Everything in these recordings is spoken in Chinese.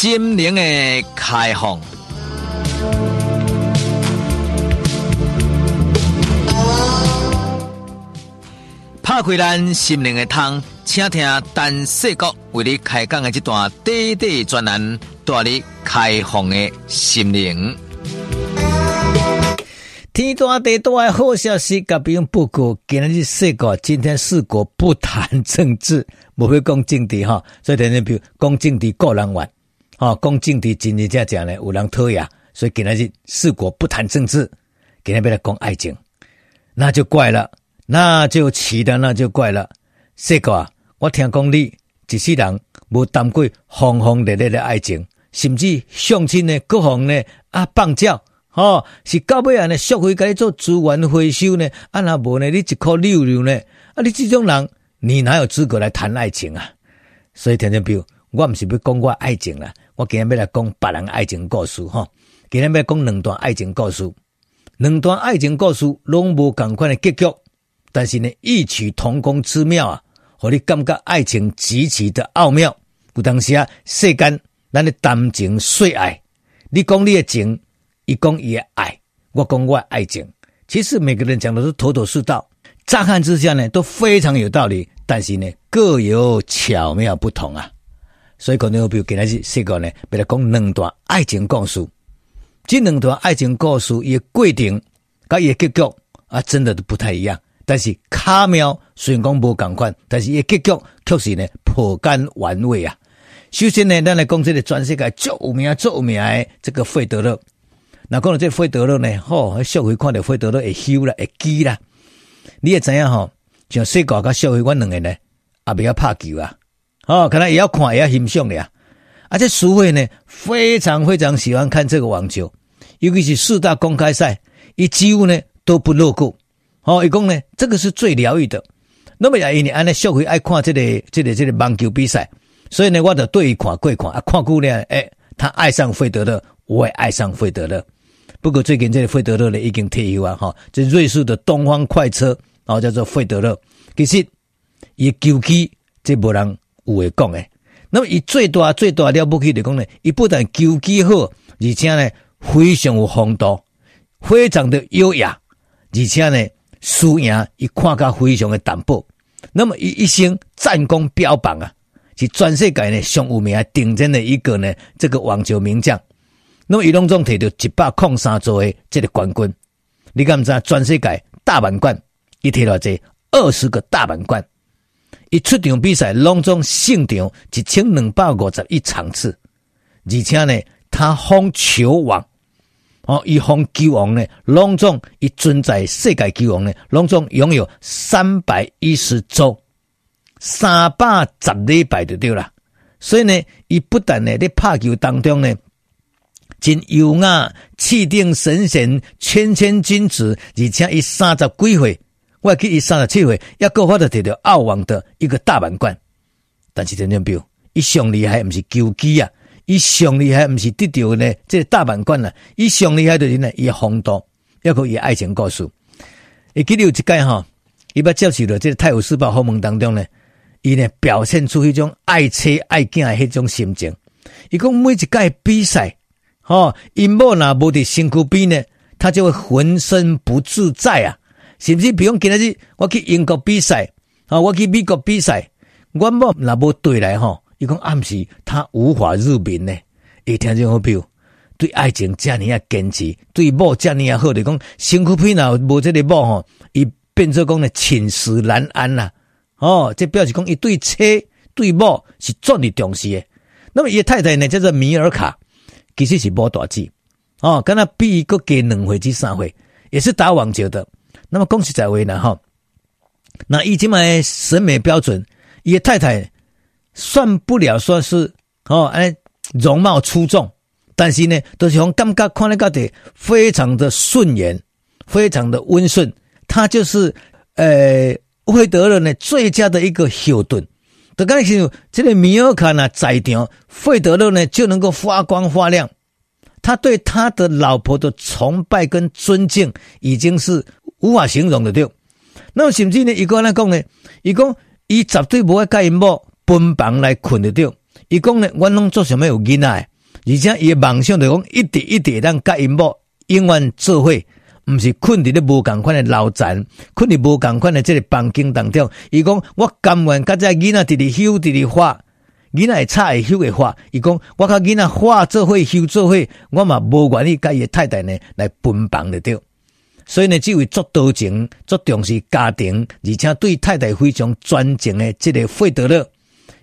心灵的开放。拍开咱心灵的窗，请听陈世国为你开讲的这段短短专栏，带你开放的心灵。天大地大的好消息，甲朋友报告，今日世国，今天世国不谈政治，不会讲政治哈，所以天天比如讲政治个人玩，哈，讲政治真真正正呢有人讨厌，所以今日四国不谈政治，今天要来讲爱情，那就怪了，那就奇了，那就怪了。世国啊，我听讲你一世人无谈过轰轰烈烈的爱情，甚至相亲呢，各方呢啊放鸟。哦，是到尾啊呢，社会甲你做资源回收呢？啊，那无呢？你一颗溜溜呢？啊，你这种人，你哪有资格来谈爱情啊？所以听听，比如我唔是要讲我爱情啦，我今天要来讲别人爱情故事哈。今天要讲两段爱情故事，两段爱情故事拢无共款的结局，但是呢，异曲同工之妙啊，互你感觉爱情极其的奥妙。有当时啊，世间咱的谈情说爱，你讲你的情。伊讲伊的爱，我讲我的爱情。其实每个人讲的都头头是道，乍看之下呢都非常有道理，但是呢各有巧妙不同啊。所以可能比如给他是这个呢，别来讲两段爱情故事，这两段爱情故事也规定，跟也结局啊，真的都不太一样。但是卡妙虽然讲无共款，但是也结局确实呢颇甘玩味啊。首先呢，咱来讲这个全世界最有名、最有名的这个费德勒。那讲到这费德勒呢？吼，社会看到费德勒会羞啦，会记啦。你也知影吼，像世国甲社会，阮两个呢，也不要拍球啊。哦，可能也要看，也要欣赏的呀。而且苏慧呢，非常非常喜欢看这个网球，尤其是四大公开赛，一几乎呢都不落过。哦，伊讲呢，这个是最疗愈的。那么也因为安尼社会爱看这个这个这个网球比赛，所以呢，我就对伊看过看啊，看过了，诶、欸，他爱上费德勒，我也爱上费德勒。不过最近这个费德勒呢已经退休啊，哈，这瑞士的东方快车，然后叫做费德勒，其实伊球技这无人有会讲诶。那么伊最大最大了不起的讲呢，伊不但球技好，而且呢非常有风度，非常的优雅，而且呢输赢伊看甲非常的淡薄。那么伊一生战功标榜啊，是全世界呢上有名顶尖的一个呢这个网球名将。那么伊拢总摕到一百零三座的这个冠军，你敢毋知全世界大满贯伊摕到这二十个大满贯，伊出场比赛拢总胜场一千两百五十一场次，而且呢，他封球王哦，伊封球王呢，拢总伊存在世界球王呢，拢总拥有三百一十周，三百十礼拜就对了。所以呢，伊不但呢在拍球当中呢。真优雅，气定神闲，谦谦君子，而且伊三十几岁，我记伊三十七岁，也够发得得到澳网的一个大满贯。但是听听表，伊上厉害毋是球技啊，伊上厉害毋是得到呢这个大满贯啊，伊上厉害的人呢，伊风度，抑个伊爱情故事。伊记得有一届哈，伊捌接受了这个《泰晤士报》访问当中呢，伊呢表现出迄种爱妻爱囝的迄种心情。伊讲每一届比赛。哦，因某若无伫身躯边呢，他就会浑身不自在啊！甚至？比如今日我去英国比赛，啊，我去美国比赛，我某若无对来吼，伊讲暗时他无法入眠呢。伊听就好比如对爱情这样啊坚持，对某这样啊好的讲，身躯边若无这个某吼，伊变做讲呢寝食难安呐。哦，这表示讲伊对车对某是足力重视的。那么伊太太呢叫做米尔卡。其实是无大志哦，跟他比个给两回至三回，也是打网球的。那么恭喜在位呢哈。那以前买审美标准，也太太算不了说是哦，哎，容貌出众，但是呢，都是从感觉看那个的非常的顺眼，非常的温顺。他就是呃，费德勒呢最佳的一个后盾。就刚才这个米尔卡呢在场，费德勒呢就能够发光发亮。他对他的老婆的崇拜跟尊敬已经是无法形容的对。那么甚至呢，一个人讲呢，伊讲伊绝对不会跟因某分房来困的对。伊讲呢，我拢做什么有囡仔，而且伊的梦想就讲一直一直当甲因某永远做伙，毋是困伫咧无共款的老宅，困伫无共款的这个房间当中。伊讲我甘愿甲这囡仔直直休直直花，囡仔会吵会休会花。伊讲我甲囡仔花做伙休做伙，我嘛无愿意甲伊的太太呢来分房的对。所以呢，这位足多情、足重视家庭，而且对太太非常专情的这个费德勒，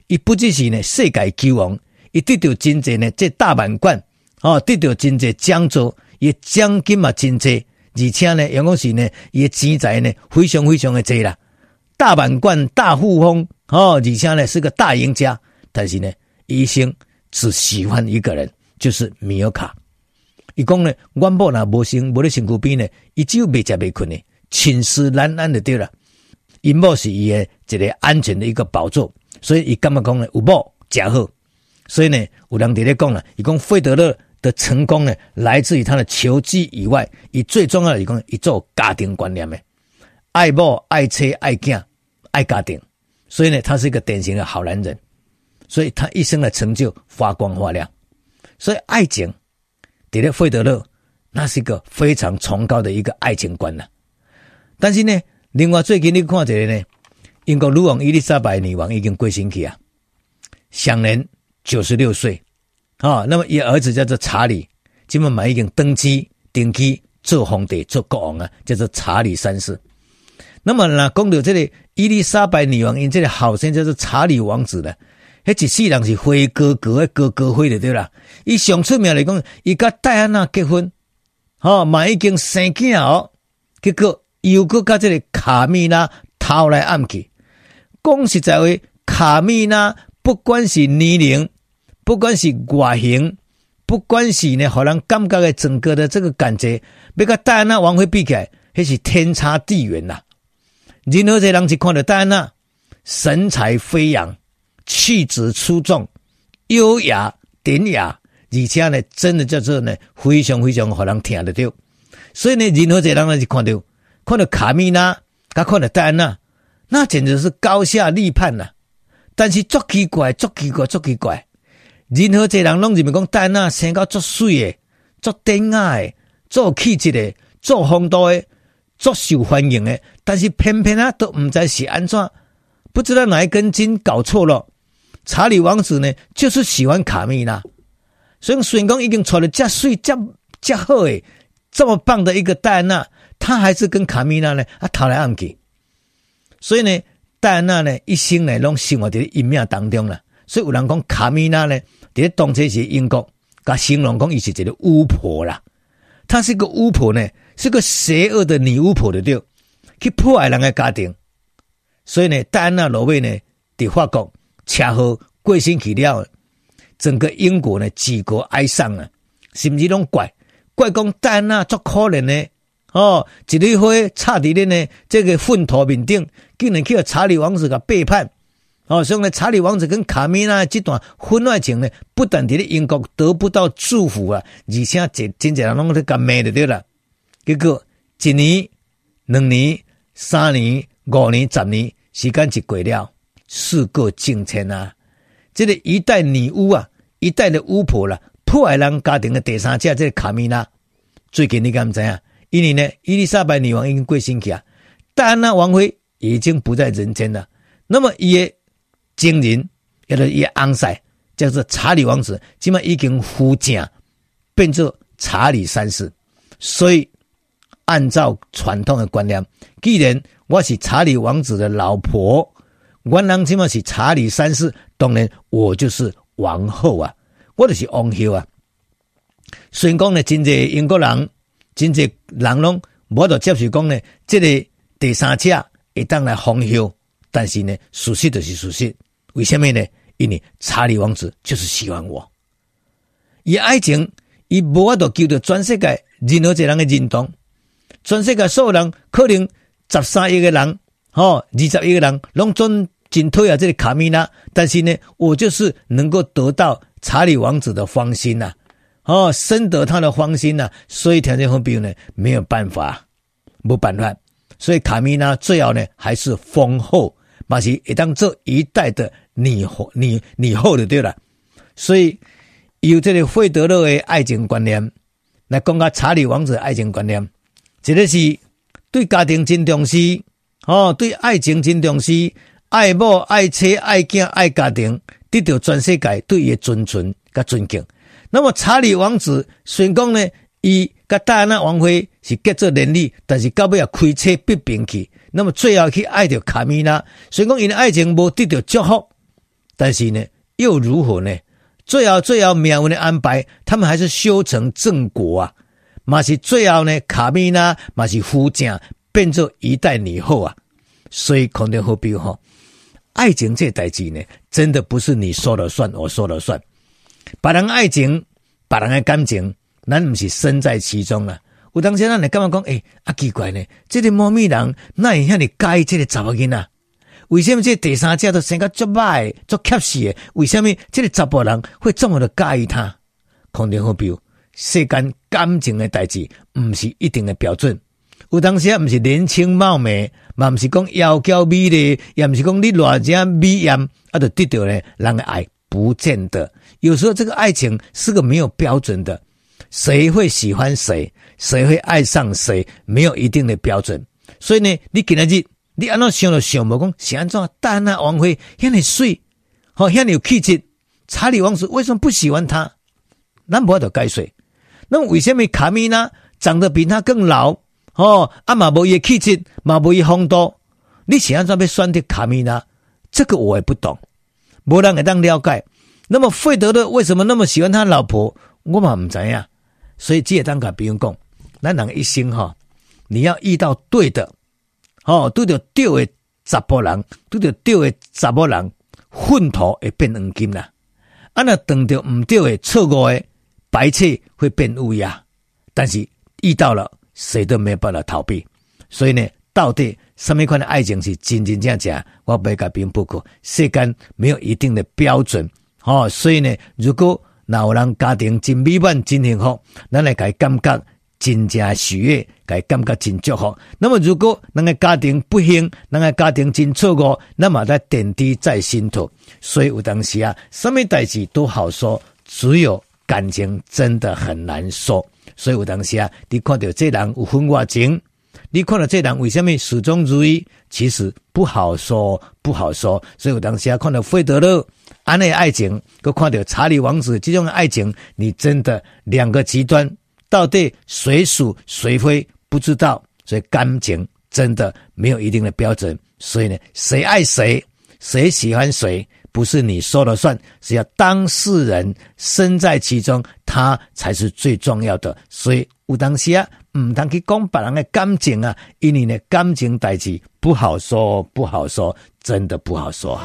伊不只是呢世界球王，伊得到真济呢这大满贯，哦，得到真济奖座，伊奖金嘛真济，而且呢，杨公是呢，伊钱财呢非常非常的多啦，大满贯、大富翁，哦，而且呢是个大赢家，但是呢，医生只喜欢一个人，就是米尔卡。伊讲呢，阮某若无生无咧身躯边呢，伊只有袂食袂困呢，寝食难安就对了。因某是伊诶一个安全的一个宝座，所以伊感觉讲呢，有某食好。所以呢，有人伫咧讲啦，伊讲费德勒的成功呢，来自于他的球技以外，伊最重要的伊讲，伊做家庭观念的，爱某爱妻爱囝爱家庭，所以呢，他是一个典型的好男人，所以他一生的成就发光发亮，所以爱情。迪列费德勒，那是一个非常崇高的一个爱情观呐。但是呢，另外最近你看这个呢，英国女王伊丽莎白女王已经过身去啊，享年九十六岁啊。那么伊儿子叫做查理，今嘛已经登基登基做皇帝做国王啊，叫做查理三世。那么呢，讲到这个伊丽莎白女王，因这个后生叫做查理王子的。迄一世人是灰哥哥的哥哥灰的对啦，伊上出名来讲，伊甲戴安娜结婚，吼嘛已经生囝哦，结果又搁甲这个卡米拉偷来暗去。讲实在话，卡米拉不管是年龄，不管是外形，不管是呢，互人感觉的整个的这个感觉，要甲戴安娜王妃比起来，迄是天差地远呐。任何一个人是看到戴安娜神采飞扬。气质出众、优雅典雅，而且呢，真的叫做呢，非常非常好人听得到。所以呢，任何一个人呢，就看到看到卡米拉，他看到戴安娜，那简直是高下立判呐。但是足奇怪，足奇怪，足奇怪，任何一个人拢认为讲戴安娜身高足水诶，足典雅诶，足气质诶，足风度诶，足受欢迎诶。但是偏偏啊，都唔知是安怎，不知道哪一根筋搞错了。查理王子呢，就是喜欢卡蜜拉，所以虽然讲已经娶了这水这这好诶，这么棒的一个戴安娜，他还是跟卡蜜拉呢啊讨来暗去。所以呢，戴安娜呢一生呢拢生活在阴影当中了。所以有人讲卡蜜拉呢，在当初是英国，甲形容讲伊是一个巫婆啦。她是一个巫婆呢，是个邪恶的女巫婆的对，去破坏人的家庭。所以呢，戴安娜罗威呢，在法国。恰好过身去了，整个英国呢举国哀伤啊，甚至拢怪怪讲戴安娜足可怜呢，哦，一朵花插伫咧呢这个粪土面顶，竟然去查理王子个背叛，哦，所以呢查理王子跟卡米拉这段婚外情呢，不但伫咧英国得不到祝福啊，而且真真侪人拢在干骂的对了，结果一年、两年、三年、五年、十年，时间就过了。事过境迁啊！这个一代女巫啊，一代的巫婆了，破坏人家庭的第三者，这个卡米拉，最近你敢知啊？因为呢，伊丽莎白女王已经过身去啊，戴安娜王妃已经不在人间了。那么伊的情人，也就伊昂塞，叫做查理王子，起码已经夫正变作查理三世。所以，按照传统的观念，既然我是查理王子的老婆。我人起码是查理三世，当然我就是王后啊，我就是王后啊。虽然讲呢，真济英国人，真济人拢无得接受讲呢，这个第三者会当来封后，但是呢，事实就是事实。为什么呢？因为查理王子就是喜欢我，伊爱情，伊无法度求得全世界任何一个人的认同，全世界所有人可能十三亿个人，吼，二十亿个人拢准。仅推啊，这里卡米拉，但是呢，我就是能够得到查理王子的芳心呐、啊，哦，深得他的芳心呐、啊，所以条件方面呢，没有办法，没办法，所以卡米拉最好呢，还是封后，把是也当做一代的女后女女后的对了，所以有这个费德勒的爱情观念来讲个查理王子的爱情观念，一个是对家庭真重视，哦，对爱情真重视，爱某爱妻爱囝爱家庭，得到全世界对伊的尊崇甲尊敬。那么查理王子虽然讲呢，伊甲戴安娜王妃是结做连理，但是到尾也开车必并去。那么最后去爱着卡米拉，虽然讲因的爱情无得到祝福，但是呢，又如何呢？最后最后命运的安排，他们还是修成正果啊！嘛是最后呢，卡米拉嘛是夫正变做一代女后啊！所以肯定好比吼，爱情这代志呢，真的不是你说了算，我说了算。别人爱情，别人的感情，咱毋是身在其中啊。有当时咱会感觉讲，诶、啊奇怪呢，这个猫咪人哪会遐尼介意这个查某囡仔？为什么这第三者都生个足歹、足恰死的？为什么这个查甫人会这么的介意他？肯定好比世间感情的代志，唔是一定的标准。有当时啊，唔是年轻貌美，嘛唔是讲妖娇美丽，也唔是讲你偌只美艳，啊，就得到咧人的爱，不见得。有时候这个爱情是个没有标准的，谁会喜欢谁，谁会爱上谁，没有一定的标准。所以呢，你今日你安怎想就想，无讲是安怎？戴安娜王妃遐尼水，好遐尼有气质。查理王子为什么不喜欢她？咱无法度解释。那为什么卡米娜长得比她更老？哦，阿玛无伊诶气质，嘛无伊风度。你是安怎要选择卡米拉？这个我也不懂，无人会当了解。那么费德勒为什么那么喜欢他老婆？我嘛唔知呀。所以这个当个不用讲，咱人一生哈，你要遇到对的。哦，拄着对的查甫人，拄着对的查某人，粪土会变黄金啦。啊，那等着唔对的错误的白痴会变乌鸦。但是遇到了，谁都没办法逃避。所以呢，到底什么款的爱情是真真正正？我不改变不可。世间没有一定的标准。哦，所以呢，如果哪有人家庭真美满、真幸福，咱来该感觉。真正喜悦，给感觉真祝福。那么，如果那个家庭不幸，那个家庭真错误，那么在点滴在心头。所以有当时啊，什么代志都好说，只有感情真的很难说。所以有当时啊，你看到这人有分外情，你看到这人为什么始终如一，其实不好说，不好说。所以有当时啊，看到费德勒安内爱情，跟看到查理王子这种爱情，你真的两个极端。到底谁属谁非不知道，所以感情真的没有一定的标准。所以呢，谁爱谁，谁喜欢谁，不是你说了算，是要当事人身在其中，他才是最重要的。所以有当时啊，唔通去讲别人的感情啊，因为呢，感情代志不好说，不好说，真的不好说。